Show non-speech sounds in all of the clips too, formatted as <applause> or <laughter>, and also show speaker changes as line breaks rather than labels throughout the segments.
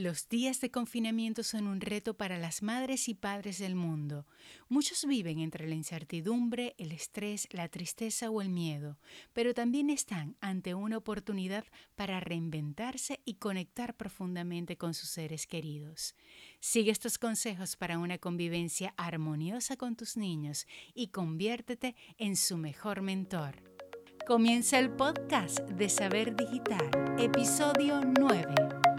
Los días de confinamiento son un reto para las madres y padres del mundo. Muchos viven entre la incertidumbre, el estrés, la tristeza o el miedo, pero también están ante una oportunidad para reinventarse y conectar profundamente con sus seres queridos. Sigue estos consejos para una convivencia armoniosa con tus niños y conviértete en su mejor mentor. Comienza el podcast de Saber Digital, episodio 9.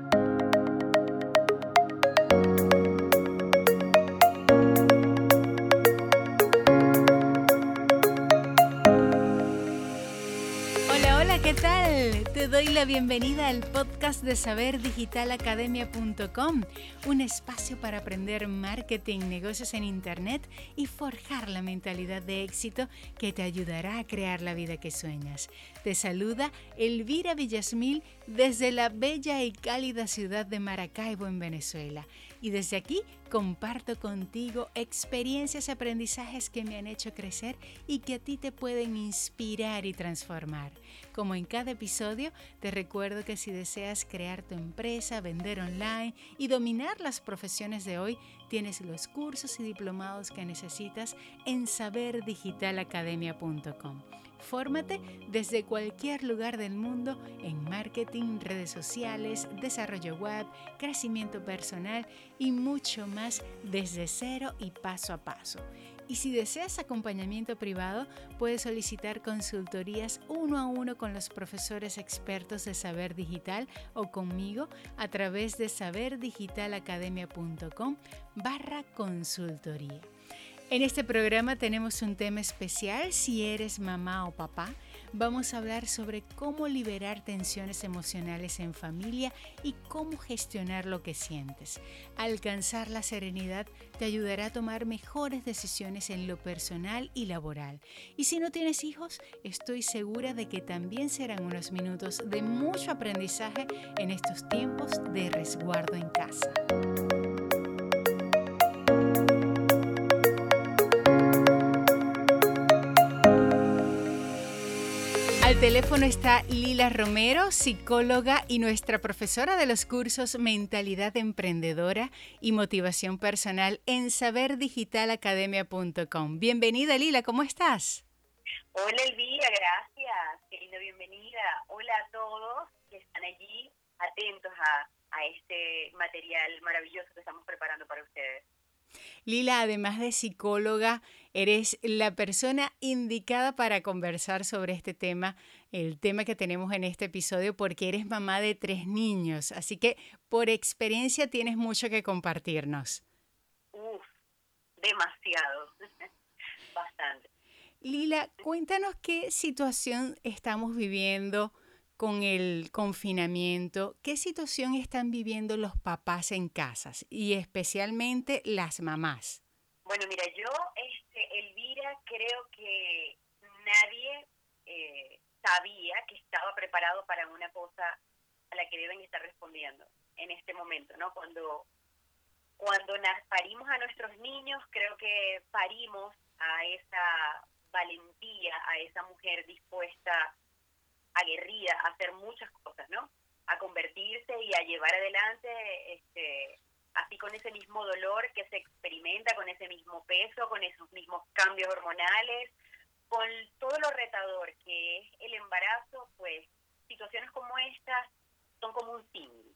Doy la bienvenida al podcast de saberdigitalacademia.com, un espacio para aprender marketing, negocios en Internet y forjar la mentalidad de éxito que te ayudará a crear la vida que sueñas. Te saluda Elvira Villasmil desde la bella y cálida ciudad de Maracaibo en Venezuela y desde aquí comparto contigo experiencias y aprendizajes que me han hecho crecer y que a ti te pueden inspirar y transformar. Como en cada episodio, te recuerdo que si deseas crear tu empresa, vender online y dominar las profesiones de hoy, tienes los cursos y diplomados que necesitas en saberdigitalacademia.com. Fórmate desde cualquier lugar del mundo en marketing, redes sociales, desarrollo web, crecimiento personal y mucho más desde cero y paso a paso. Y si deseas acompañamiento privado, puedes solicitar consultorías uno a uno con los profesores expertos de Saber Digital o conmigo a través de saberdigitalacademia.com barra consultoría. En este programa tenemos un tema especial si eres mamá o papá. Vamos a hablar sobre cómo liberar tensiones emocionales en familia y cómo gestionar lo que sientes. Alcanzar la serenidad te ayudará a tomar mejores decisiones en lo personal y laboral. Y si no tienes hijos, estoy segura de que también serán unos minutos de mucho aprendizaje en estos tiempos de resguardo en casa. Teléfono está Lila Romero, psicóloga y nuestra profesora de los cursos Mentalidad Emprendedora y Motivación Personal en saberdigitalacademia.com. Bienvenida Lila, ¿cómo estás?
Hola Elvira, gracias. Qué linda bienvenida. Hola a todos que están allí atentos a, a este material maravilloso que estamos preparando para ustedes.
Lila, además de psicóloga, eres la persona indicada para conversar sobre este tema, el tema que tenemos en este episodio, porque eres mamá de tres niños. Así que por experiencia tienes mucho que compartirnos.
Uf, demasiado, <laughs> bastante.
Lila, cuéntanos qué situación estamos viviendo con el confinamiento, ¿qué situación están viviendo los papás en casas y especialmente las mamás?
Bueno, mira, yo, este, Elvira, creo que nadie eh, sabía que estaba preparado para una cosa a la que deben estar respondiendo en este momento, ¿no? Cuando, cuando parimos a nuestros niños, creo que parimos a esa valentía, a esa mujer dispuesta aguerrida a hacer muchas cosas, ¿no? A convertirse y a llevar adelante, este, así con ese mismo dolor que se experimenta, con ese mismo peso, con esos mismos cambios hormonales, con todo lo retador que es el embarazo, pues situaciones como estas son como un símil.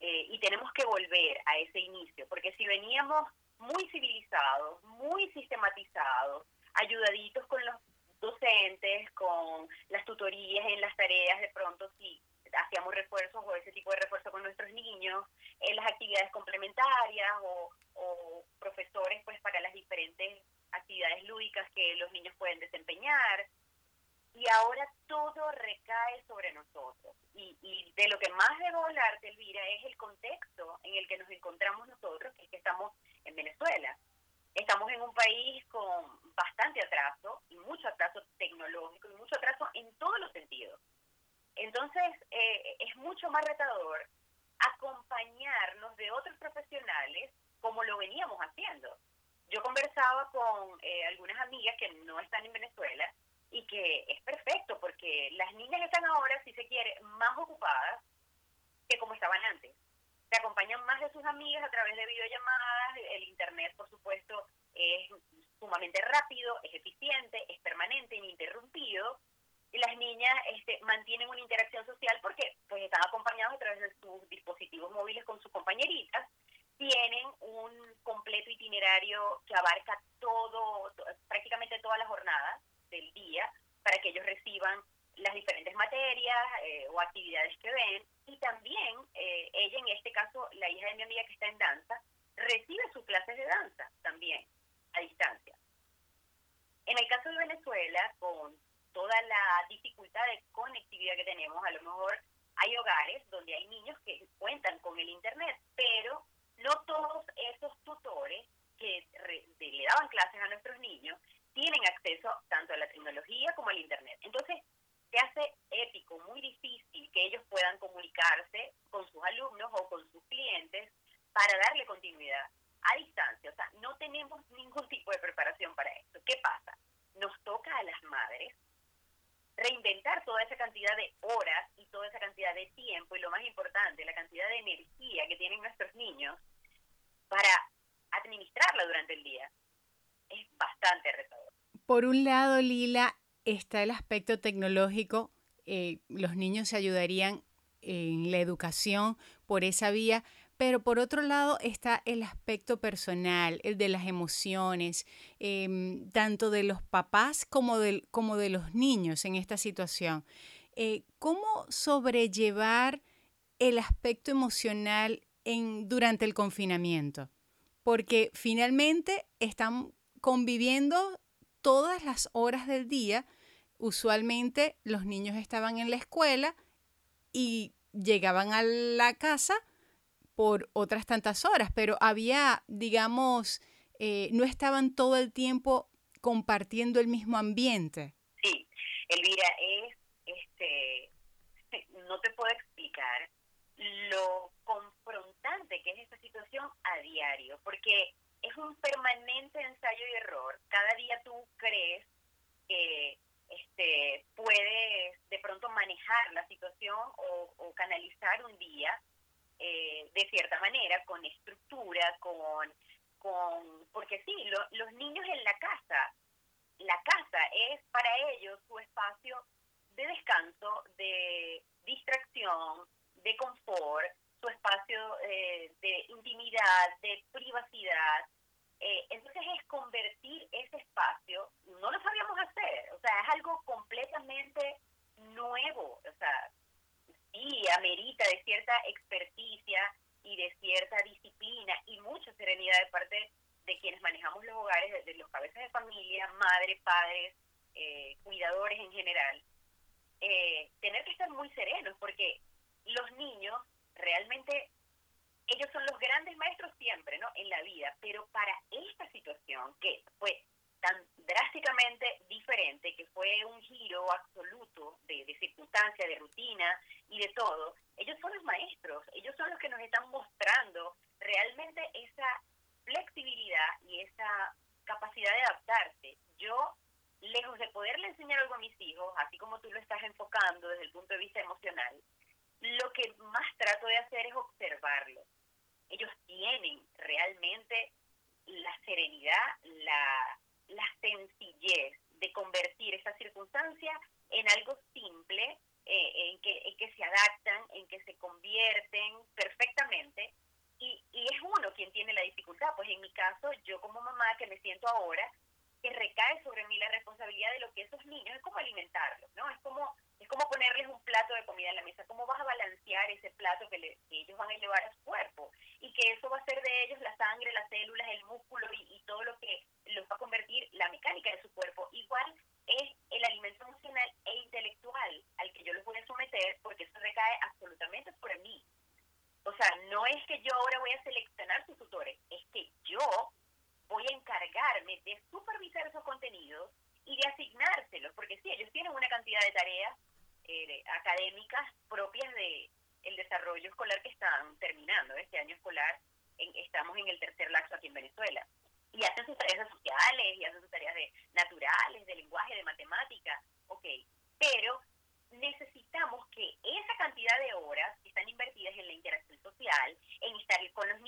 Eh, y tenemos que volver a ese inicio, porque si veníamos muy civilizados, muy sistematizados, ayudaditos con los docentes, con las tutorías en las tareas, de pronto si hacíamos refuerzos o ese tipo de refuerzo con nuestros niños, en las actividades complementarias o, o profesores pues para las diferentes actividades lúdicas que los niños pueden desempeñar. Y ahora todo recae sobre nosotros. Y, y de lo que más debo hablarte, Elvira, es el contexto en el que nos encontramos nosotros, que es que estamos en Venezuela. Estamos en un país con bastante atraso y mucho atraso tecnológico y mucho atraso en todos los sentidos. Entonces, eh, es mucho más retador acompañarnos de otros profesionales como lo veníamos haciendo. Yo conversaba con eh, algunas amigas que no están en Venezuela y que es perfecto porque las niñas están ahora, si se quiere, más ocupadas que como estaban antes. Se acompañan más de sus amigas a través de videollamadas, el Internet, por supuesto, es sumamente rápido, es eficiente, es permanente, ininterrumpido, y las niñas este, mantienen una interacción social porque pues están acompañados a través de sus dispositivos móviles con sus compañeritas, tienen un completo itinerario que abarca todo, prácticamente todas las jornadas del día para que ellos reciban las diferentes materias eh, o actividades que ven. Y también eh, ella en este caso la hija de mi amiga que está en danza recibe sus clases de danza también a distancia. En el caso de Venezuela con toda la dificultad de conectividad que tenemos a lo mejor hay hogares donde hay niños que cuentan con el internet pero no todos esos tutores que le daban clases a nuestros niños tienen acceso tanto a la tecnología como al internet entonces se hace épico, muy difícil que ellos puedan comunicarse con sus alumnos o con sus clientes para darle continuidad a distancia. O sea, no tenemos ningún tipo de preparación para esto. ¿Qué pasa? Nos toca a las madres reinventar toda esa cantidad de horas y toda esa cantidad de tiempo y lo más importante, la cantidad de energía que tienen nuestros niños para administrarla durante el día. Es bastante retador.
Por un lado, Lila, está el aspecto tecnológico. Eh, los niños se ayudarían en la educación por esa vía, pero por otro lado está el aspecto personal, el de las emociones, em, tanto de los papás como de, los niños en esta situación. Eh, ¿Cómo sobrellevar el aspecto emocional durante el confinamiento? Porque finalmente están conviviendo todas las horas del día. Usualmente los niños estaban en la escuela y llegaban a la casa por otras tantas horas, pero había, digamos, eh, no estaban todo el tiempo compartiendo el mismo ambiente.
Sí, Elvira, es, este, no te puedo explicar lo confrontante que es esta situación a diario, porque es un permanente ensayo y error. Cada día tú crees que este, puedes de pronto manejar la situación o, canalizar un día eh, de cierta manera, con estructura, con, con porque sí, los niños en la casa, la casa es para ellos su espacio de descanso, de distracción, de confort, su espacio eh, de intimidad, de privacidad. Eh, entonces es convertir ese espacio, no lo sabíamos hacer, o sea, es algo completamente nuevo, o sea, sí amerita de cierta experticia y de cierta disciplina y mucha serenidad de parte de quienes manejamos los hogares, de los cabezas de familia, madres, padres, eh, cuidadores en general, tener que estar muy serenos porque los niños realmente ellos son los grandes maestros siempre, ¿no? En la vida, pero para esta situación que fue tan drásticamente diferente, que fue un giro absoluto de, de circunstancia, de rutina y de todo, ellos son los maestros, ellos son los que nos están mostrando realmente esa flexibilidad y esa capacidad de adaptarse. Yo, lejos de poderle enseñar algo a mis hijos, así como tú lo estás enfocando desde el punto de vista emocional, lo que más trato de hacer es observarlo. Ellos tienen realmente la serenidad, la, la sencillez de convertir esa circunstancia en algo simple, eh, en, que, que se adaptan, en que se convierten perfectamente. Y, y es uno quien tiene la dificultad. Pues en mi caso, yo como mamá que me siento ahora, que recae sobre mí la responsabilidad de lo que esos niños, es como alimentarlos, ¿no? Es como es como ponerles un plato de comida en la mesa, cómo vas a balancear ese plato que, ellos van a elevar a su cuerpo y que eso va a ser de ellos la sangre, las células, el músculo y, todo lo que los va a convertir la mecánica de su cuerpo. Igual es el alimento emocional e intelectual al que yo los voy a someter porque eso recae absolutamente sobre mí. O sea, no es que yo ahora voy a seleccionar sus tutores, es que yo voy a encargarme de supervisar esos contenidos y de asignárselos, porque sí, ellos tienen una cantidad de tareas eh, académicas propias de el desarrollo escolar que están terminando este año escolar. estamos en el tercer laxo aquí en Venezuela. Y hacen sus tareas sociales, y hacen sus tareas de naturales, de lenguaje, de matemática, ok. Pero necesitamos que esa cantidad de horas que están invertidas en la interacción social, en estar con los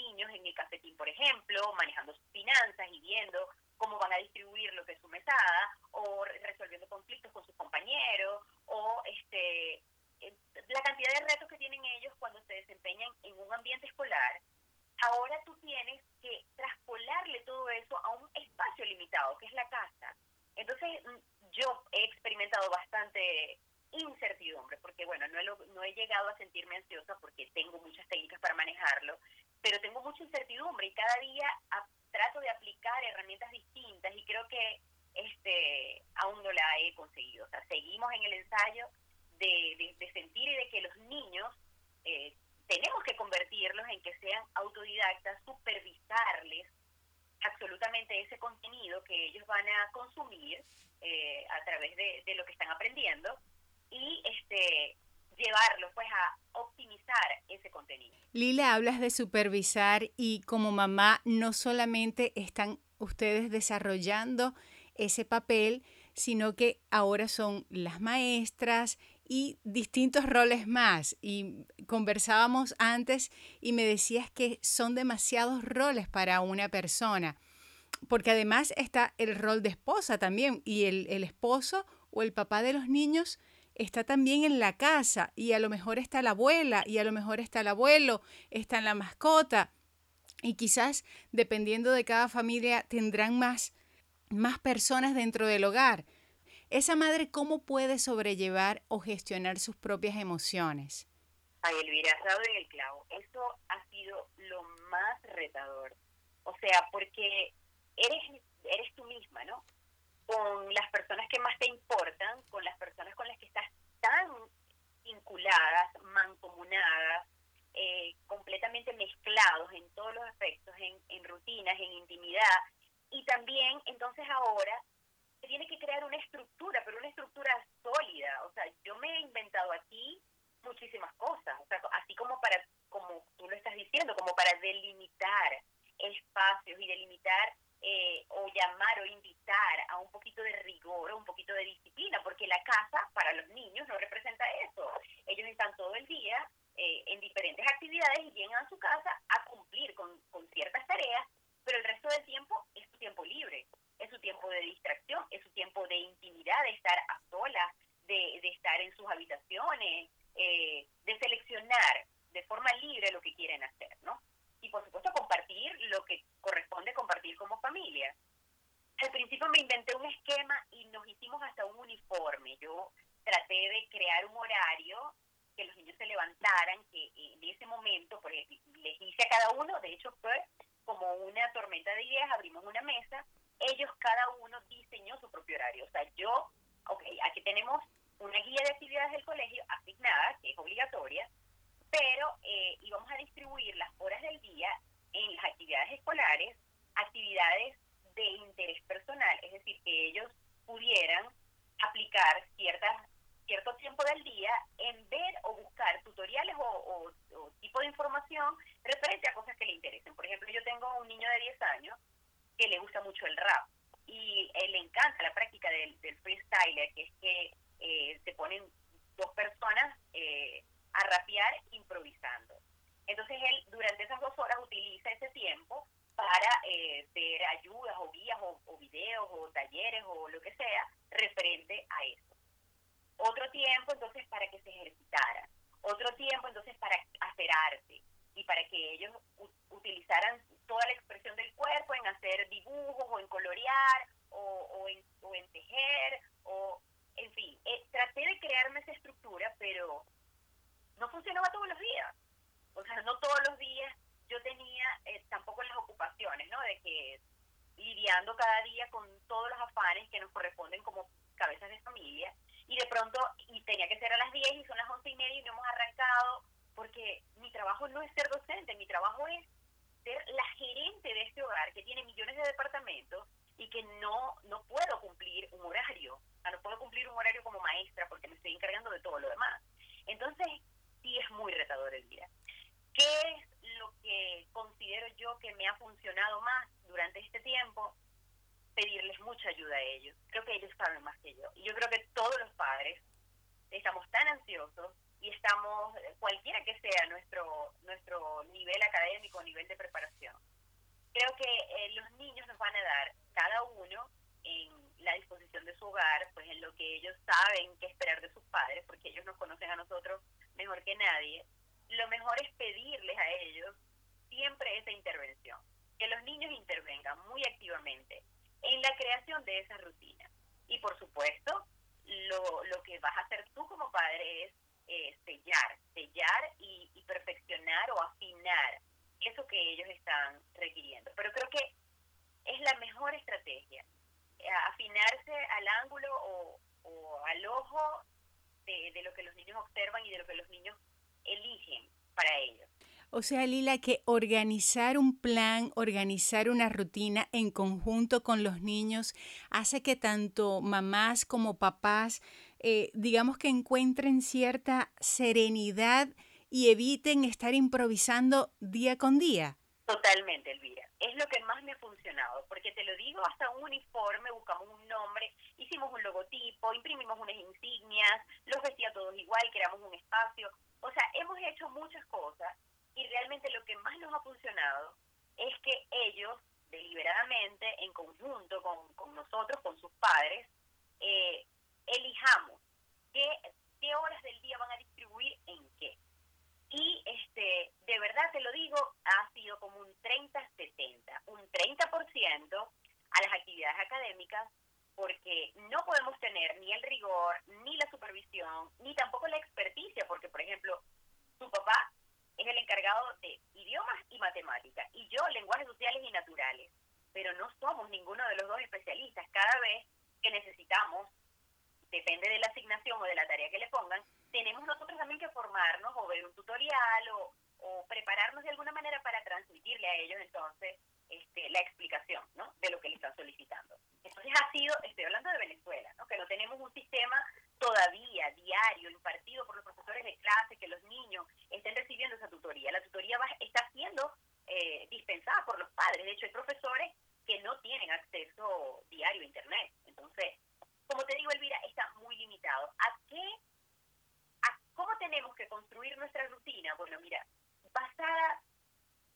tú tienes que traspolarle todo eso a un espacio limitado, que es la casa. Entonces, mm, yo he experimentado bastante incertidumbre, porque bueno, no he, no he llegado a sentirme ansiosa porque tengo muchas técnicas para manejarlo, pero tengo mucha incertidumbre y cada día trato de aplicar herramientas distintas y creo que este aún no la he conseguido. O sea, seguimos en el ensayo de, de, sentir y de que los niños eh, tenemos que convertirlos en que sean autodidactas, supervisarles absolutamente ese contenido que ellos van a consumir eh, a través de, de, lo que están aprendiendo y este llevarlos pues a optimizar ese contenido.
Lila, hablas de supervisar y como mamá no solamente están ustedes desarrollando ese papel, sino que ahora son las maestras y distintos roles más. Y conversábamos antes y me decías que son demasiados roles para una persona, porque además está el rol de esposa también y el, el esposo o el papá de los niños está también en la casa y a lo mejor está la abuela y a lo mejor está el abuelo, está en la mascota y quizás dependiendo de cada familia tendrán más más personas dentro del hogar. Esa madre, ¿cómo puede sobrellevar o gestionar sus propias emociones?
Ay, Elvira, has dado en el clavo. Eso ha sido lo más retador. O sea, porque eres, eres tú misma, ¿no? Con las personas que más te importan, con las personas con las que estás tan vinculadas, mancomunadas, eh, completamente mezclados en todos los aspectos, en, rutinas, en intimidad, y también, entonces ahora, tiene que crear una estructura, pero una estructura sólida. O sea, yo me he inventado aquí muchísimas cosas, o sea, así como para, como tú lo estás diciendo, como para delimitar espacios y delimitar eh, o llamar o invitar a un poquito de rigor, un poquito de disciplina, porque la casa para los niños no representa eso. Ellos están todo el día eh, en diferentes actividades y llegan a su casa a cumplir con, con ciertas tareas, pero el resto del tiempo tiempo libre, es su tiempo de distracción, es su tiempo de intimidad, de estar a solas, de, estar en sus habitaciones, eh, de seleccionar de forma libre lo que quieren hacer, ¿no? Y por supuesto compartir lo que corresponde compartir como familia. Al principio me inventé un esquema y nos hicimos hasta un uniforme. Yo traté de crear un horario que los niños se levantaran, que en ese momento, pues les hice a cada uno, de hecho fue como una tormenta de ideas, abrimos una mesa, ellos cada uno diseñó su propio horario. O sea, yo, ok, aquí tenemos una guía de actividades del colegio asignada, que es obligatoria, pero eh, íbamos a distribuir las horas del día en las actividades escolares, actividades de interés personal, es decir, que ellos pudieran aplicar ciertas cierto tiempo del día en ver o buscar tutoriales o, tipo de información referente a cosas que le interesen. Por ejemplo, yo tengo un niño de 10 años que le gusta mucho el rap y él le encanta la práctica del, del freestyler, que es que eh, se ponen dos personas eh, a rapear improvisando. Entonces él durante esas dos horas utiliza ese tiempo para eh, ver ayudas o guías o, o videos o talleres o lo que sea referente a eso otro tiempo entonces para que se ejercitara, otro tiempo entonces para hacer arte y para que ellos utilizaran toda la expresión del cuerpo en hacer dibujos o en colorear o, en, o en tejer o en fin, eh, traté de crearme esa estructura pero no funcionaba todos los días, o sea, no todos los días yo tenía eh, tampoco las ocupaciones, ¿no? De que lidiando cada día con todos los afanes que nos corresponden como cabezas de familia y de pronto y tenía que ser a las 10 y son las 11 y media y no hemos arrancado porque mi trabajo no es ser docente, mi trabajo es ser la gerente de este hogar que tiene millones de departamentos y que no no puedo cumplir un horario, o no puedo cumplir un horario como maestra porque me estoy encargando de todo lo demás. Entonces, sí es muy retador el día. ¿Qué es lo que considero yo que me ha funcionado más durante este tiempo? pedirles mucha ayuda a ellos. Creo que ellos saben más que yo. Y yo creo que todos los padres ansiosos y estamos, cualquiera que sea nuestro, nuestro nivel académico, nivel de preparación, creo que eh, los niños nos van a dar cada uno en la disposición de su hogar, pues en lo que ellos saben que esperar de sus padres, porque ellos nos conocen a nosotros mejor que nadie. Lo mejor es pedirles a ellos siempre esa intervención, que los niños intervengan muy activamente en la creación de esa rutina. Y por supuesto, lo, lo que vas a hacer tú como padre es eh, sellar, sellar y, perfeccionar o afinar eso que ellos están requiriendo. Pero creo que es la mejor estrategia, eh, afinarse al ángulo o, al ojo de lo que los niños observan y de lo que los niños eligen para ellos.
O sea, Lila, que organizar un plan, organizar una rutina en conjunto con los niños hace que tanto mamás como papás, eh, digamos que encuentren cierta serenidad y eviten estar improvisando día con día.
Totalmente, Elvira. Es lo que más me ha funcionado, porque te lo digo, hasta un uniforme, buscamos un nombre, hicimos un logotipo, imprimimos unas insignias, los vestía todos igual, creamos un espacio. O sea, hemos hecho muchas y realmente lo que más nos ha funcionado es que ellos, deliberadamente, en conjunto con, nosotros, con sus padres, eh, elijamos qué, qué horas del día van a distribuir en qué. Y este, de verdad te lo digo, ha sido como un 30-70, un 30% a las actividades académicas, porque no podemos tener ni el rigor, ni la supervisión, ni tampoco la experticia, porque por ejemplo, su papá es el encargado de idiomas y matemáticas, y yo lenguajes sociales y naturales, pero no somos ninguno de los dos especialistas. Cada vez que necesitamos, depende de la asignación o de la tarea que le pongan, tenemos nosotros también que formarnos o ver un tutorial o, o prepararnos de alguna manera para transmitirle a ellos entonces este, la explicación ¿no? de lo que le están solicitando. Entonces ha sido, estoy hablando de Venezuela, ¿no? que no tenemos un sistema todavía diario impartido por los profesores de clase, que los niños estén recibiendo esa tutoría. La tutoría va, está siendo eh, dispensada por los padres. De hecho, hay profesores que no tienen acceso diario a Internet. Entonces, como te digo, Elvira, está muy limitado. ¿A qué? A ¿Cómo tenemos que construir nuestra rutina? Bueno, mira, basada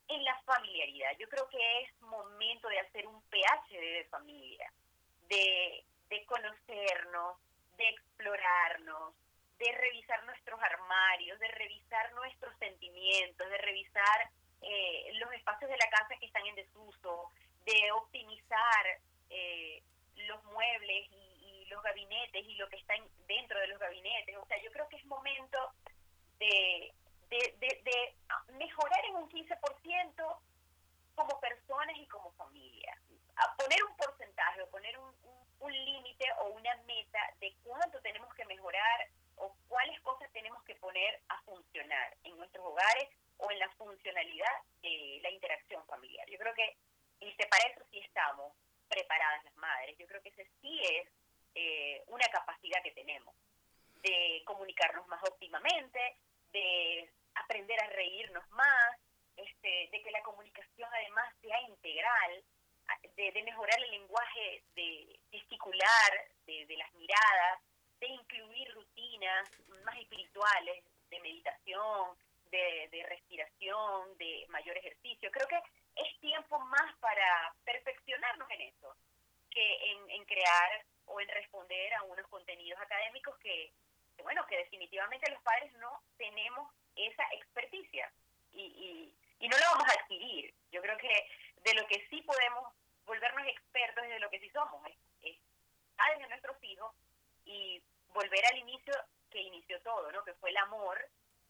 en la familiaridad. Yo creo que es momento de hacer un PhD de familia, de, conocernos, de explorarnos, de revisar nuestros armarios, de revisar nuestros sentimientos, de revisar eh, los espacios de la casa que están en desuso, de optimizar eh, los muebles y, los gabinetes y lo que está dentro de los gabinetes. O sea, yo creo que es momento de, de, mejorar en un 15% como personas y como familia. A poner un porcentaje poner un, un, límite o una meta de cuánto tenemos que mejorar o cuáles cosas tenemos que poner a funcionar en nuestros hogares o en la funcionalidad de la interacción familiar. Yo creo que este, para eso sí estamos preparadas las madres. Yo creo que ese sí es eh, una capacidad que tenemos de comunicarnos más óptimamente, de aprender a reírnos más, este, de que la comunicación además sea integral, de, mejorar el lenguaje de gesticular, de, las miradas, de incluir rutinas más espirituales, de meditación, de, respiración, de mayor ejercicio. Creo que tiempo más para perfeccionarnos en eso que en, en crear o en responder a unos contenidos académicos que, bueno, que definitivamente los padres no tenemos esa experticia y, y, no la vamos a adquirir. Yo creo que de lo que sí podemos volvernos expertos es de lo que sí somos, es, es padres de nuestros hijos y volver al inicio que inició todo, ¿no? que fue el amor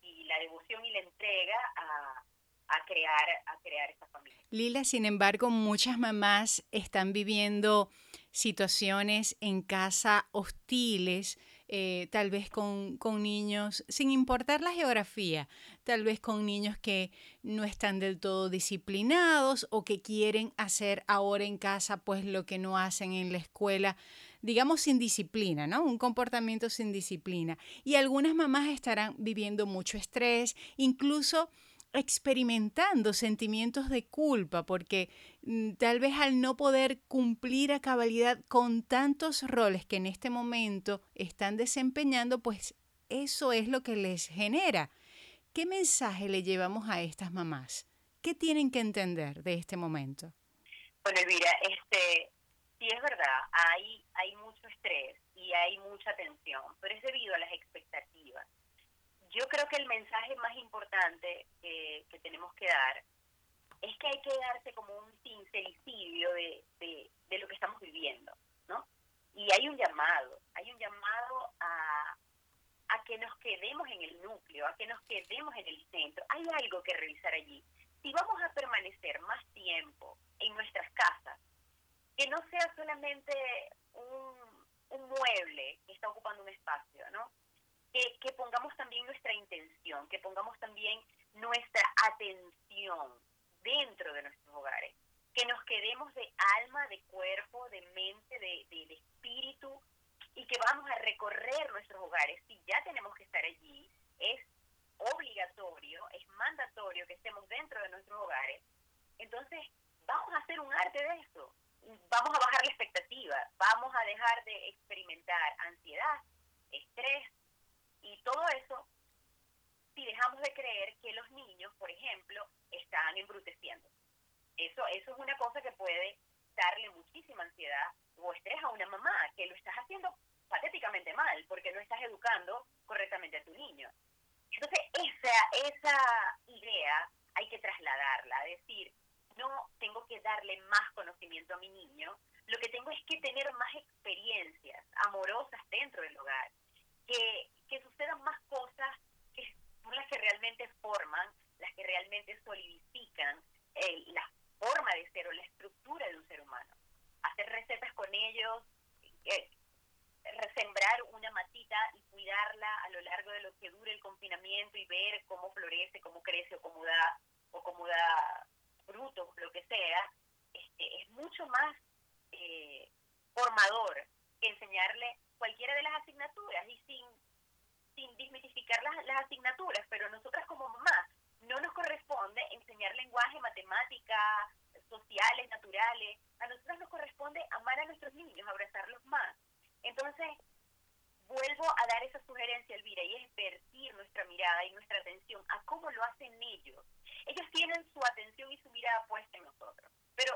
y la devoción y la entrega a, a crear a crear esta familia.
Lila, sin embargo, muchas mamás están viviendo situaciones en casa hostiles eh, tal vez con, con, niños, sin importar la geografía, tal vez con niños que no están del todo disciplinados o que quieren hacer ahora en casa pues lo que no hacen en la escuela, digamos sin disciplina, ¿no? Un comportamiento sin disciplina. Y algunas mamás estarán viviendo mucho estrés, incluso experimentando sentimientos de culpa porque mm, tal vez al no poder cumplir a cabalidad con tantos roles que en este momento están desempeñando, pues eso es lo que les genera. ¿Qué mensaje le llevamos a estas mamás? ¿Qué tienen que entender de este momento?
Bueno, Elvira, este, sí es verdad, hay, hay mucho estrés y hay mucha tensión, pero es debido a las expectativas yo creo que el mensaje más importante que tenemos que dar es que hay que darse como un sincericidio de, de, de lo que estamos viviendo, ¿no? Y hay un llamado, hay un llamado a, a que nos quedemos en el núcleo, a que nos quedemos en el centro. Hay algo que revisar allí. Si vamos a permanecer más tiempo en nuestras casas, que no sea solamente un, un mueble que está ocupando un espacio, ¿no? Que, que pongamos también nuestra intención, que pongamos también nuestra atención dentro de nuestros hogares, que nos quedemos de alma, de cuerpo, de mente, de, de, de espíritu y que vamos a recorrer nuestros hogares. Si ya tenemos que estar allí, es obligatorio, es mandatorio que estemos dentro de nuestros hogares. Entonces, vamos a hacer un arte de eso. Vamos a bajar la expectativa, vamos a dejar de experimentar ansiedad, estrés y todo eso si dejamos de creer que los niños, por ejemplo, están embruteciendo. Eso, eso es una cosa que puede darle muchísima ansiedad o estrés a una mamá, que lo estás haciendo patéticamente mal, porque no estás educando correctamente a tu niño. Entonces, esa, esa idea hay que trasladarla, decir, no tengo que darle más conocimiento a mi niño, lo que tengo es que tener más experiencias amorosas dentro del hogar, que, que sucedan más cosas que son las que realmente forman, las que realmente solidifican eh, la forma de ser o la estructura de un ser humano. Hacer recetas con ellos, eh, resembrar una matita y cuidarla a lo largo de lo que dure el confinamiento y ver cómo florece, cómo crece o cómo da, o cómo da frutos, lo que sea, este, es mucho más eh, formador que enseñarle cualquiera de las asignaturas y sin, sin desmitificar las, las asignaturas, pero nosotras como mamás no nos corresponde enseñar lenguaje, matemática, sociales, naturales, a nosotros nos corresponde amar a nuestros niños, abrazarlos más. Entonces, vuelvo a dar esa sugerencia, Elvira, y es vertir nuestra mirada y nuestra atención a cómo lo hacen ellos. Ellos tienen su atención y su mirada puesta en nosotros, pero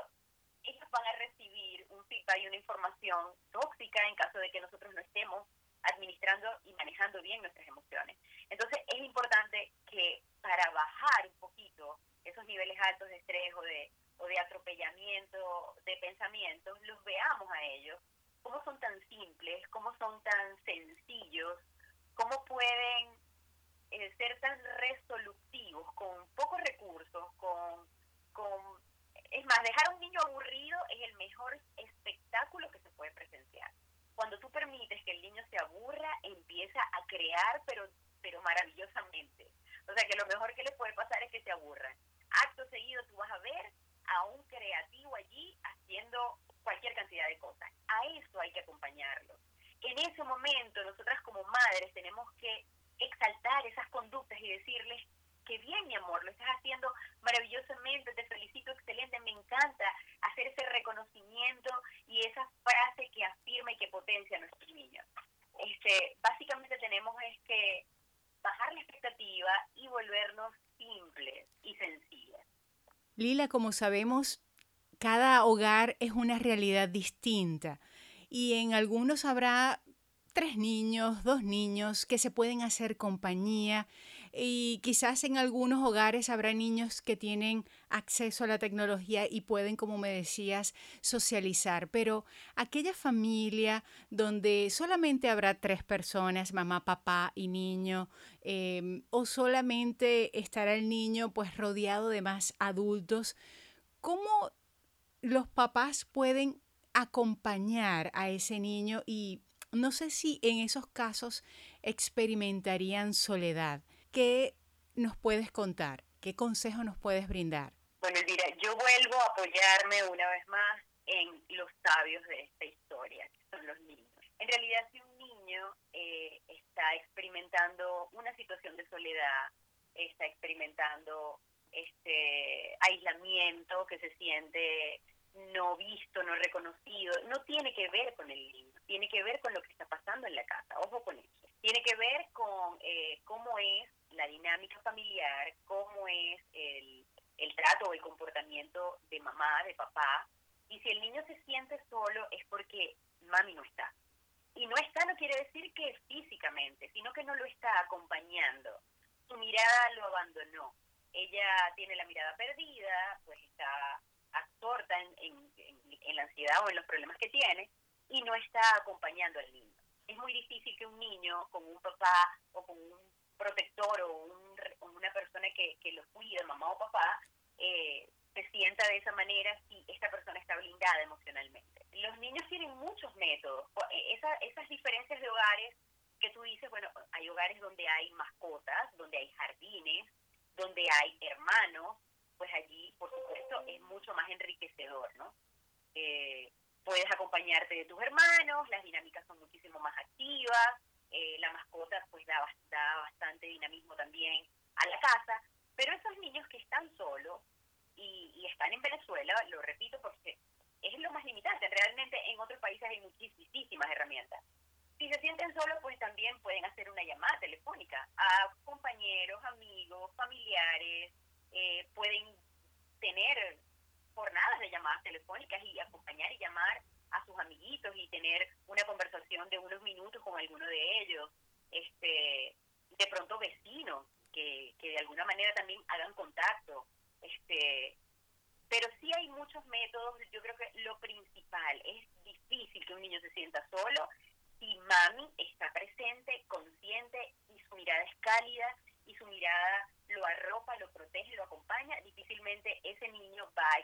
ellos van a recibir un feedback y una información tóxica en caso de que nosotros no estemos administrando y manejando bien nuestras emociones. Entonces es importante que para bajar un poquito esos niveles altos de estrés o de, o de atropellamiento de pensamientos, los veamos a ellos cómo son tan simples, cómo son tan sencillos, cómo pueden eh, ser tan resolutivos con pocos recursos, con, con... Es más, dejar a un niño aburrido es el mejor espectáculo que se puede presenciar. Cuando tú permites que el niño se aburra, empieza a crear, pero, pero maravillosamente. O sea que lo mejor que le puede pasar es que se aburra. Acto seguido tú vas a ver a un creativo allí haciendo cualquier cantidad de cosas. A eso hay que acompañarlo. En ese momento, nosotras como madres tenemos que exaltar esas conductas y decirles que bien, mi amor, lo estás haciendo maravillosamente, te felicito, excelente, me encanta hacer ese reconocimiento y esa frase que afirma y que potencia a nuestros niños. Este, básicamente tenemos es que bajar la expectativa y volvernos simples y sencillas.
Lila, como sabemos, cada hogar es una realidad distinta y en algunos habrá tres niños, dos niños que se pueden hacer compañía y quizás en algunos hogares habrá niños que tienen acceso a la tecnología y pueden, como me decías, socializar, pero aquella familia donde solamente habrá tres personas, mamá, papá y niño, em, o solamente estará el niño pues rodeado de más adultos, ¿cómo los papás pueden acompañar a ese niño y no sé si en esos casos experimentarían soledad. ¿Qué nos puedes contar? ¿Qué consejo nos puedes brindar?
Bueno, mira, yo vuelvo a apoyarme una vez más en los sabios de esta historia, que son los niños. En realidad, si un niño eh, está experimentando una situación de soledad, está experimentando este aislamiento, que se siente no visto, no reconocido, no tiene que ver con el niño, tiene que ver con lo que está pasando en la casa, ojo con eso. Tiene que ver con eh, cómo es la dinámica familiar, cómo es el, el trato o el comportamiento de mamá, de papá. Y si el niño se siente solo es porque mami no está. Y no está no quiere decir que físicamente, sino que no lo está acompañando. Su mirada lo abandonó ella tiene la mirada perdida, pues está absorta en, en, la ansiedad o en los problemas que tiene y no está acompañando al niño. Es muy difícil que un niño con un papá o con un protector o, un, una persona que, que lo cuide, mamá o papá, eh, se sienta de esa manera si esta persona está blindada emocionalmente. Los niños tienen muchos métodos. E, esa, esas diferencias de hogares que tú dices, bueno, hay hogares donde hay mascotas, donde hay jardines, donde hay hermanos, pues allí, por supuesto, es mucho más enriquecedor, ¿no? Eh, puedes acompañarte de tus hermanos, las dinámicas son muchísimo más activas, eh, la mascota pues da, da bastante dinamismo también a la casa, pero esos niños que están solos y, están en Venezuela, lo repito porque es lo más limitante, realmente en otros países hay muchísimas herramientas. Si se sienten solos, pues también pueden hacer una llamada telefónica a compañeros, amigos, familiares, eh, pueden tener jornadas de llamadas telefónicas y acompañar y llamar a sus amiguitos y tener una conversación de unos minutos con alguno de ellos. Este, de pronto vecinos que, que de alguna manera también hagan contacto. Este, pero sí hay muchos métodos. Yo creo que lo principal es difícil que un niño se sienta solo si mami está presente, consciente y su mirada es cálida y su mirada lo arropa, lo protege, lo acompaña, difícilmente ese niño va a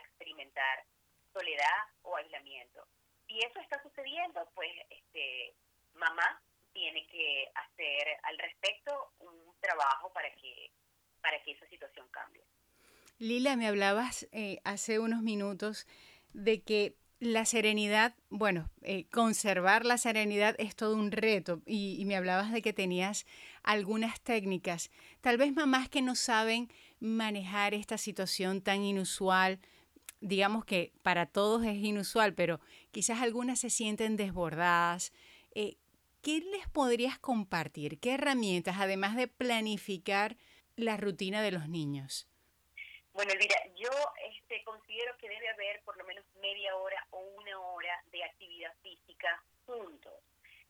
soledad o aislamiento. Si eso está sucediendo, pues este, mamá tiene que hacer al respecto un trabajo para que, para que esa situación cambie.
Lila, me hablabas eh, hace unos minutos de que la serenidad, bueno, eh, conservar la serenidad es todo un reto y, me hablabas de que tenías algunas técnicas. Tal vez mamás que no saben manejar esta situación tan inusual, digamos que para todos es inusual, pero quizás algunas se sienten desbordadas. Eh, ¿Qué les podrías compartir? ¿Qué herramientas, además de planificar la rutina de los niños?
Bueno, Elvira, yo este, considero que debe haber por lo menos media hora o una hora de actividad física juntos.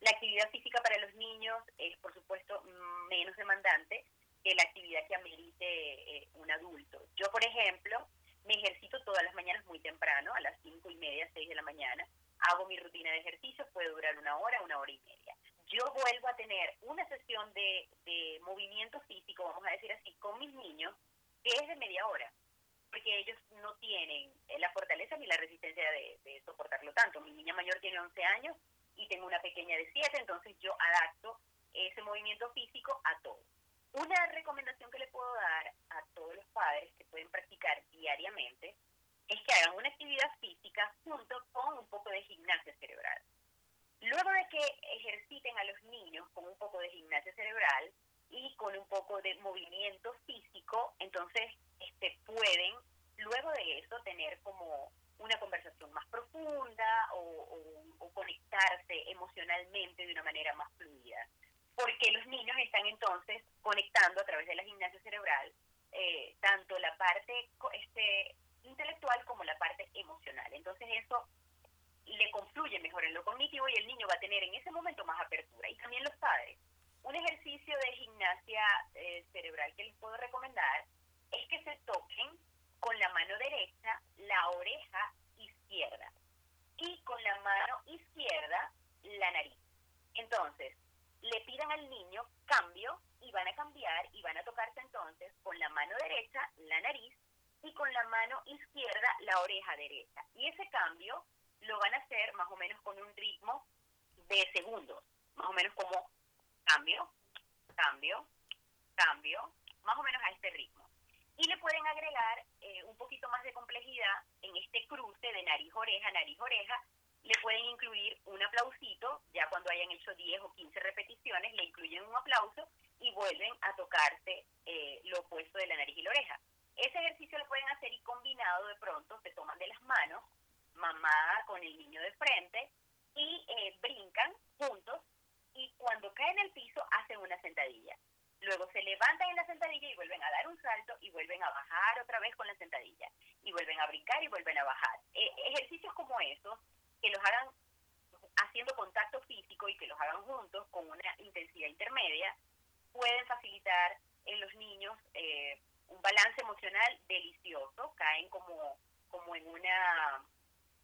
La actividad física para los niños es, por supuesto, menos demandante que la actividad que amerite eh, un adulto. Yo, por ejemplo, me ejercito todas las mañanas muy temprano, a las cinco y media, seis de la mañana. Hago mi rutina de ejercicio, puede durar una hora, una hora y media. Yo vuelvo a tener una sesión de, de movimiento físico, vamos a decir así, con mis niños que es de media hora, porque ellos no tienen eh, la fortaleza ni la resistencia de, soportarlo tanto. Mi niña mayor tiene 11 años y tengo una pequeña de 7, entonces yo adapto ese movimiento físico a todo. Una recomendación que le puedo dar a todos los padres que pueden practicar diariamente es que hagan una actividad física junto con un poco de gimnasia cerebral. Luego de que ejerciten a los niños con un poco de gimnasia cerebral, y con un poco de movimiento físico, entonces este, pueden luego de eso tener como una conversación más profunda o, conectarse emocionalmente de una manera más fluida. Porque los niños están entonces conectando a través de la gimnasia cerebral eh, tanto la parte este, intelectual como la parte emocional. Entonces eso le confluye mejor en lo cognitivo y el niño va a tener en ese momento más apertura. Y también los padres un ejercicio de gimnasia eh, cerebral que les puedo recomendar es que se toquen con la mano derecha la oreja izquierda y con la mano izquierda la nariz. Entonces, le pidan al niño cambio y van a cambiar y van a tocarse entonces con la mano derecha la nariz y con la mano izquierda la oreja derecha. Y ese cambio lo van a hacer más o menos con un ritmo de segundos, más o menos como cambio, cambio, cambio, más o menos a este ritmo. Y le pueden agregar eh, un poquito más de complejidad en este cruce de nariz-oreja, nariz-oreja. Le pueden incluir un aplausito, ya cuando hayan hecho 10 o 15 repeticiones, le incluyen un aplauso y vuelven a tocarse eh, lo opuesto de la nariz y la oreja. Ese ejercicio lo pueden hacer y combinado de pronto se toman de las manos, mamá con el niño de frente, y eh, brincan juntos y cuando caen en el piso hacen una sentadilla. Luego se levantan en la sentadilla y vuelven a dar un salto y vuelven a bajar otra vez con la sentadilla. Y vuelven a brincar y vuelven a bajar. Eh, ejercicios como esos, que los hagan haciendo contacto físico y que los hagan juntos con una intensidad intermedia, pueden facilitar en los niños eh, un balance emocional delicioso, caen como, como en una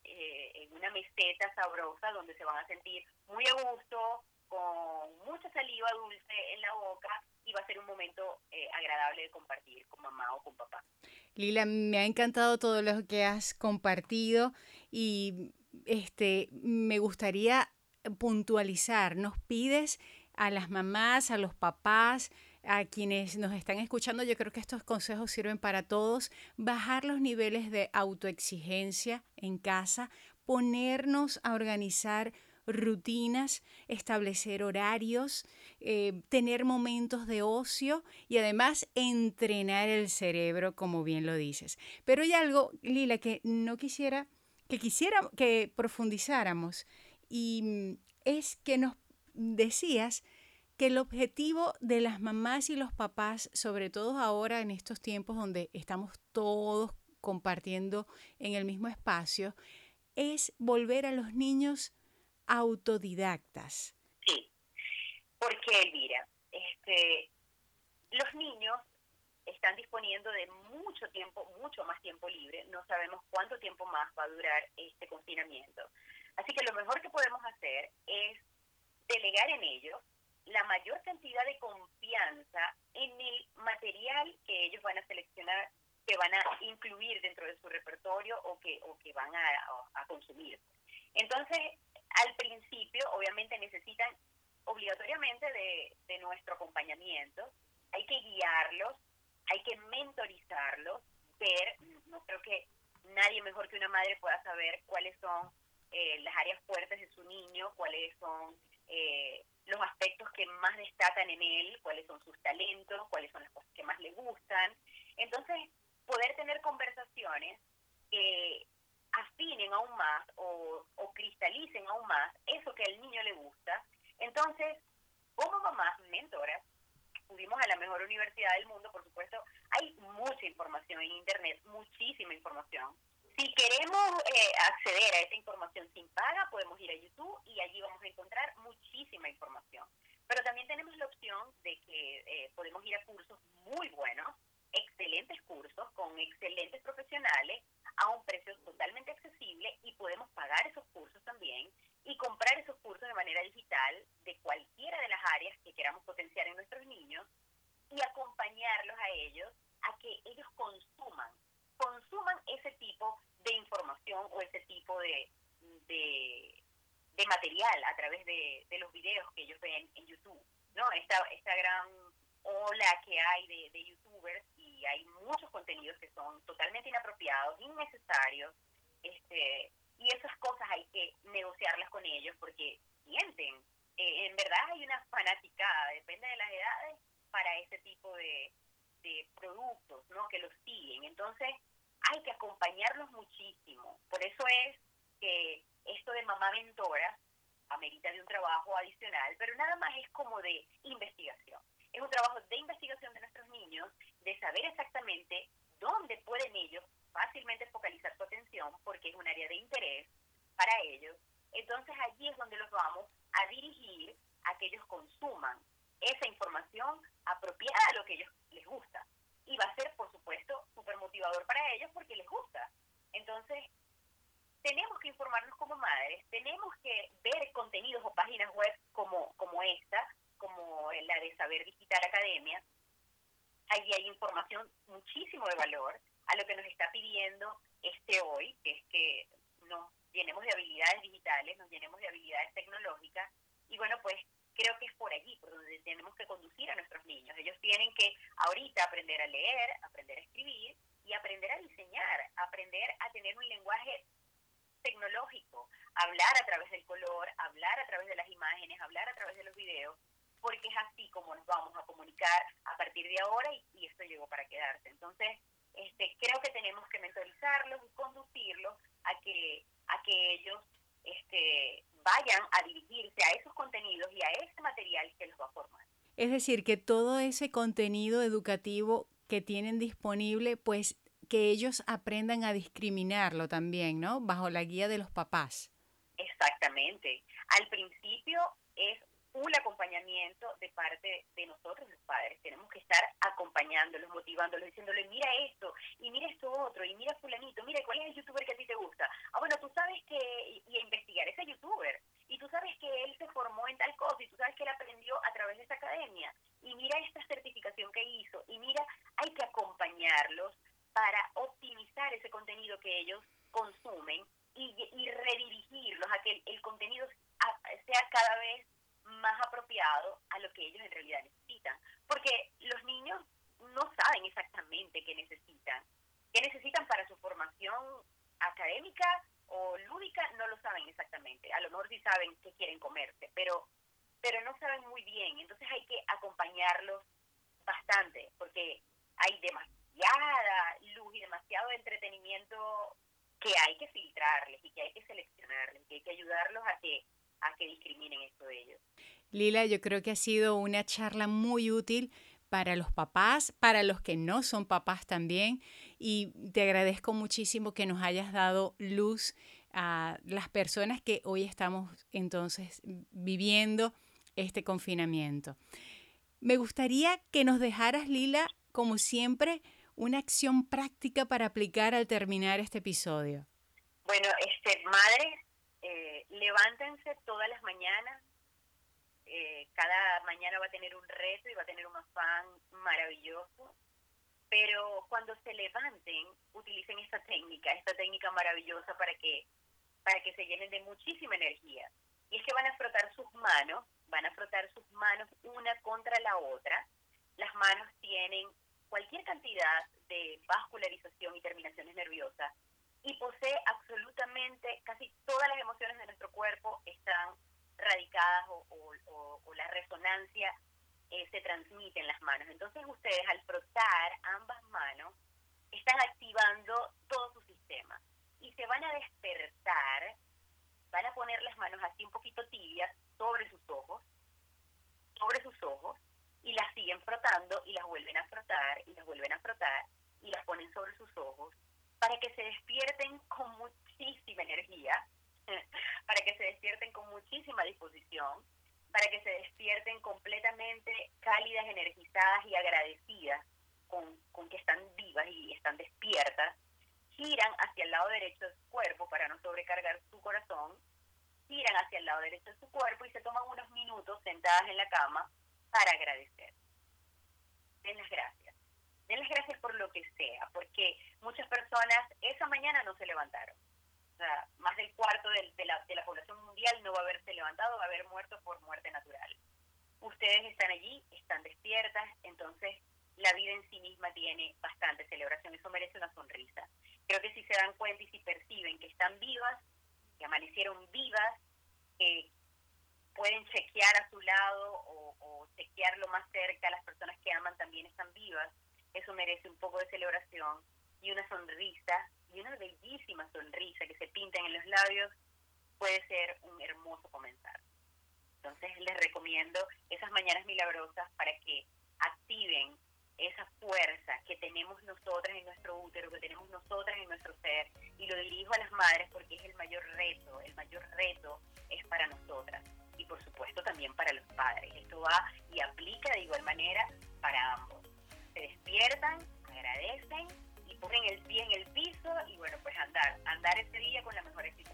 eh, en una meseta sabrosa donde se van a sentir muy a gusto, con mucha saliva dulce en la boca y va a ser un momento eh, agradable de compartir con mamá o con papá.
Lila, me ha encantado todo lo que has compartido y este me gustaría puntualizar. Nos pides a las mamás, a los papás, a quienes nos están escuchando, yo creo que estos consejos sirven para todos, bajar los niveles de autoexigencia en casa, ponernos a organizar rutinas, establecer horarios, eh, tener momentos de ocio y además entrenar el cerebro, como bien lo dices. Pero hay algo, Lila, que no quisiera, que quisiera que profundizáramos y mm, es que nos decías que el objetivo de las mamás y los papás, sobre todo ahora en estos tiempos donde estamos todos compartiendo en el mismo espacio, es volver a los niños autodidactas.
Sí, porque mira, este, los niños están disponiendo de mucho tiempo, mucho más tiempo libre, no sabemos cuánto tiempo más va a durar este confinamiento. Así que lo mejor que podemos hacer es delegar en ellos la mayor cantidad de confianza en el material que ellos van a seleccionar, que van a incluir dentro de su repertorio o que, o que van a, consumir. Entonces, al principio, obviamente necesitan obligatoriamente de, de nuestro acompañamiento, hay que guiarlos, hay que mentorizarlos, ver, no creo que nadie mejor que una madre pueda saber cuáles son eh, las áreas fuertes de su niño, cuáles son eh, los aspectos que más destacan en él, cuáles son sus talentos, cuáles son las cosas que más le gustan. Entonces, poder tener conversaciones que afinen aún más o, cristalicen aún más eso que al niño le gusta. Entonces, como mamás mentoras, pudimos a la mejor universidad del mundo, por supuesto, hay mucha información en Internet, muchísima información. Si queremos eh, acceder a esa información sin paga, podemos ir a YouTube y allí vamos a encontrar muchísima información. Pero también tenemos la opción de que eh, podemos ir a cursos muy buenos, excelentes cursos con excelentes profesionales a un precio totalmente accesible y podemos pagar esos cursos también y comprar esos cursos de manera digital de cualquiera de las áreas que queramos potenciar en nuestros niños y acompañarlos a ellos a que ellos consuman consuman ese tipo de información o ese tipo de, de, material a través de, los videos que ellos ven en YouTube, ¿no? Esta, esta gran ola que hay de, de youtubers y hay muchos contenidos que son totalmente inapropiados, innecesarios, este, y esas cosas hay que negociarlas con ellos porque sienten, eh, en verdad hay una fanaticada, depende de las edades, para ese tipo de, de productos ¿no? que los siguen. Entonces, hay que acompañarlos muchísimo. Por eso es que esto de mamá mentora amerita de un trabajo adicional, pero nada más es como de investigación. Es un trabajo de investigación de nuestros niños, de saber exactamente dónde pueden ellos fácilmente focalizar su atención, porque es un área de interés para ellos. Entonces allí es donde los vamos a dirigir a que ellos consuman esa información apropiada a lo que ellos les gusta. Y va a ser, por supuesto, súper motivador para ellos porque les gusta. Entonces, tenemos que informarnos como madres, tenemos que ver contenidos o páginas web como, como esta, como la de Saber Digital Academia. Allí hay información muchísimo de valor a lo que nos está pidiendo este hoy, que es que nos llenemos de habilidades digitales, nos llenemos de habilidades tecnológicas. Y bueno, pues creo que es por allí, por donde tenemos que conducir a nuestros niños. Ellos tienen que ahorita aprender a leer, aprender a escribir y aprender a diseñar, aprender a tener un lenguaje tecnológico, hablar a través del color, hablar a través de las imágenes, hablar a través de los videos, porque es así como nos vamos a comunicar a partir de ahora y, esto llegó para quedarse. Entonces, este, creo que tenemos que mentorizarlos y conducirlos a que, a que ellos este, vayan a dirigirse a esos contenidos y a ese material que los va a formar.
Es decir, que todo ese contenido educativo que tienen disponible, pues que ellos aprendan a discriminarlo también, ¿no? Bajo la guía de los papás.
Exactamente. Al principio es un acompañamiento de parte de nosotros los padres. Tenemos que estar acompañándolos, motivándolos, diciéndoles, mira esto, y mira esto otro, y mira fulanito, mira cuál es el youtuber que a ti te gusta. Ah, bueno, tú sabes que, y, a investigar ese youtuber, y tú sabes que él se formó en tal cosa, y tú sabes que él aprendió a través de esa academia, y mira esta certificación que hizo, y mira, hay que acompañarlos para optimizar ese contenido que ellos consumen y, redirigirlos a que el, contenido sea cada vez más apropiado a lo que ellos en realidad necesitan. Porque los niños no saben exactamente qué necesitan. ¿Qué necesitan para su formación académica o lúdica? No lo saben exactamente. A lo mejor sí saben qué quieren comerse, pero, pero no saben muy bien. Entonces hay que acompañarlos bastante, porque hay demasiada luz y demasiado entretenimiento que hay que filtrarles y que hay que seleccionarles, que hay que ayudarlos a que a que discriminen esto de ellos.
Lila, yo creo que ha sido una charla muy útil para los papás, para los que no son papás también, y te agradezco muchísimo que nos hayas dado luz a las personas que hoy estamos entonces viviendo este confinamiento. Me gustaría que nos dejaras, Lila, como siempre, una acción práctica para aplicar al terminar este episodio.
Bueno, este, madre, eh, levántense todas las mañanas. Eh, cada mañana va a tener un reto y va a tener un afán maravilloso. Pero cuando se levanten, utilicen esta técnica, esta técnica maravillosa para que, para que se llenen de muchísima energía. Y es que van a frotar sus manos, van a frotar sus manos una contra la otra. Las manos tienen cualquier cantidad de vascularización y terminaciones nerviosas y posee absolutamente casi todas las emociones de nuestro cuerpo están radicadas o, la resonancia eh, se transmite en las manos. Entonces ustedes al frotar ambas manos están activando todo su sistema y se van a despertar, van a poner las manos así un poquito tibias sobre sus ojos, sobre sus ojos y las siguen frotando y las vuelven a frotar y las vuelven a frotar y las ponen sobre sus ojos para que se despierten con muchísima energía, <laughs> para que se despierten con muchísima disposición, para que se despierten completamente cálidas, energizadas y agradecidas con, con que están vivas y están despiertas, giran hacia el lado derecho de su cuerpo para no sobrecargar su corazón, giran hacia el lado derecho de su cuerpo y se toman unos minutos sentadas en la cama para agradecer. Den las gracias denles gracias por lo que sea, porque muchas personas esa mañana no se levantaron. O sea, más del cuarto de, la, de la población mundial no va a haberse levantado, va a haber muerto por muerte natural. Ustedes están allí, están despiertas, entonces la vida en sí misma tiene bastante celebración, eso merece una sonrisa. Creo que si se dan cuenta y si perciben que están vivas, que amanecieron vivas, que pueden chequear a su lado o, o chequearlo más cerca, las personas que aman también están vivas, eso merece un poco de celebración y una sonrisa, y una bellísima sonrisa que se pinten en los labios, puede ser un hermoso comenzar. Entonces les recomiendo esas mañanas milagrosas para que activen esa fuerza que tenemos nosotras en nuestro útero, que tenemos nosotras en nuestro ser, y lo dirijo a las madres porque es el mayor reto, el mayor reto es para nosotras y por supuesto también para los padres. Esto va y aplica de igual manera para ambos se despiertan, agradecen y ponen el pie en el piso y bueno, pues andar, andar ese día con la mejor actitud.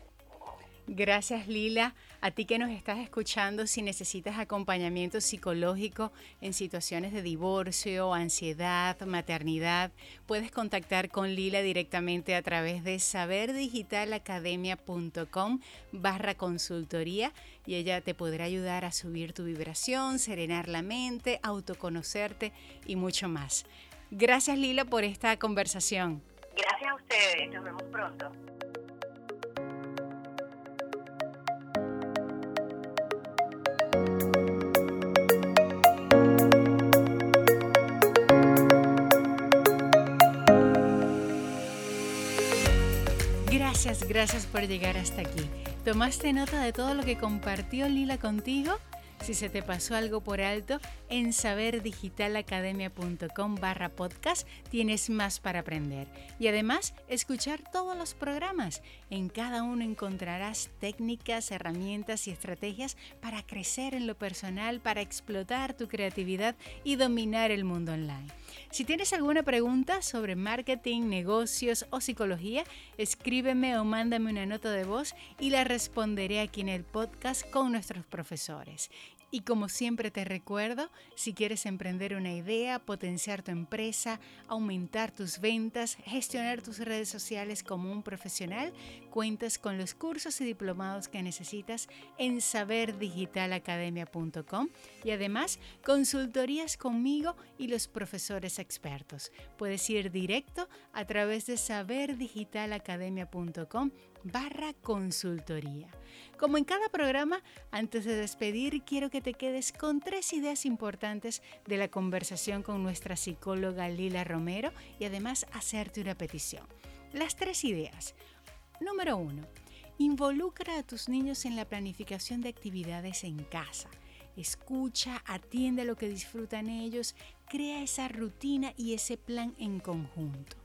Gracias Lila. A ti que nos estás escuchando, si necesitas acompañamiento psicológico en situaciones de divorcio, ansiedad, maternidad, puedes contactar con Lila directamente a través de saberdigitalacademia.com barra consultoría y ella te podrá ayudar a subir tu vibración, serenar la mente, autoconocerte y mucho más. Gracias Lila por esta conversación.
Gracias a ustedes, nos vemos pronto.
Gracias, gracias por llegar hasta aquí. ¿Tomaste nota de todo lo que compartió Lila contigo? Si se te pasó algo por alto, en saberdigitalacademia.com barra podcast tienes más para aprender. Y además, escuchar todos los programas. En cada uno encontrarás técnicas, herramientas y estrategias para crecer en lo personal, para explotar tu creatividad y dominar el mundo online. Si tienes alguna pregunta sobre marketing, negocios o psicología, escríbeme o mándame una nota de voz y la responderé aquí en el podcast con nuestros profesores. Y como siempre te recuerdo, si quieres emprender una idea, potenciar tu empresa, aumentar tus ventas, gestionar tus redes sociales como un profesional, cuentas con los cursos y diplomados que necesitas en saberdigitalacademia.com y además consultorías conmigo y los profesores expertos. Puedes ir directo a través de saberdigitalacademia.com barra consultoría. Como en cada programa, antes de despedir, quiero que te quedes con tres ideas importantes de la conversación con nuestra psicóloga Lila Romero y además hacerte una petición. Las tres ideas. Número uno, involucra a tus niños en la planificación de actividades en casa. Escucha, atiende lo que disfrutan ellos, crea esa rutina y ese plan en conjunto.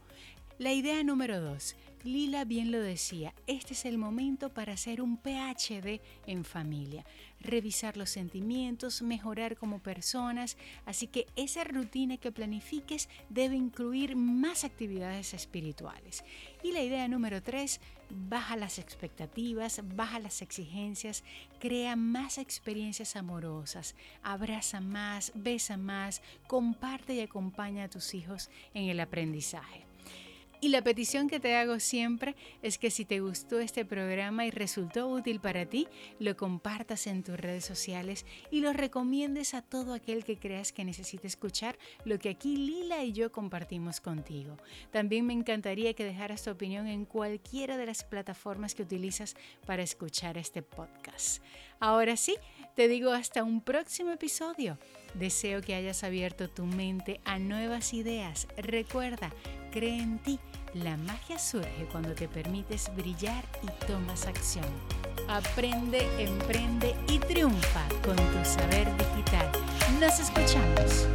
La idea número dos, Lila bien lo decía, este es el momento para hacer un PhD en familia, revisar los sentimientos, mejorar como personas, así que esa rutina que planifiques debe incluir más actividades espirituales. Y la idea número tres, baja las expectativas, baja las exigencias, crea más experiencias amorosas, abraza más, besa más, comparte y acompaña a tus hijos en el aprendizaje. Y la petición que te hago siempre es que si te gustó este programa y resultó útil para ti, lo compartas en tus redes sociales y lo recomiendes a todo aquel que creas que necesite escuchar lo que aquí Lila y yo compartimos contigo. También me encantaría que dejaras tu opinión en cualquiera de las plataformas que utilizas para escuchar este podcast. Ahora sí, te digo hasta un próximo episodio. Deseo que hayas abierto tu mente a nuevas ideas. Recuerda, cree en ti. La magia surge cuando te permites brillar y tomas acción. Aprende, emprende y triunfa con tu saber digital. Nos escuchamos.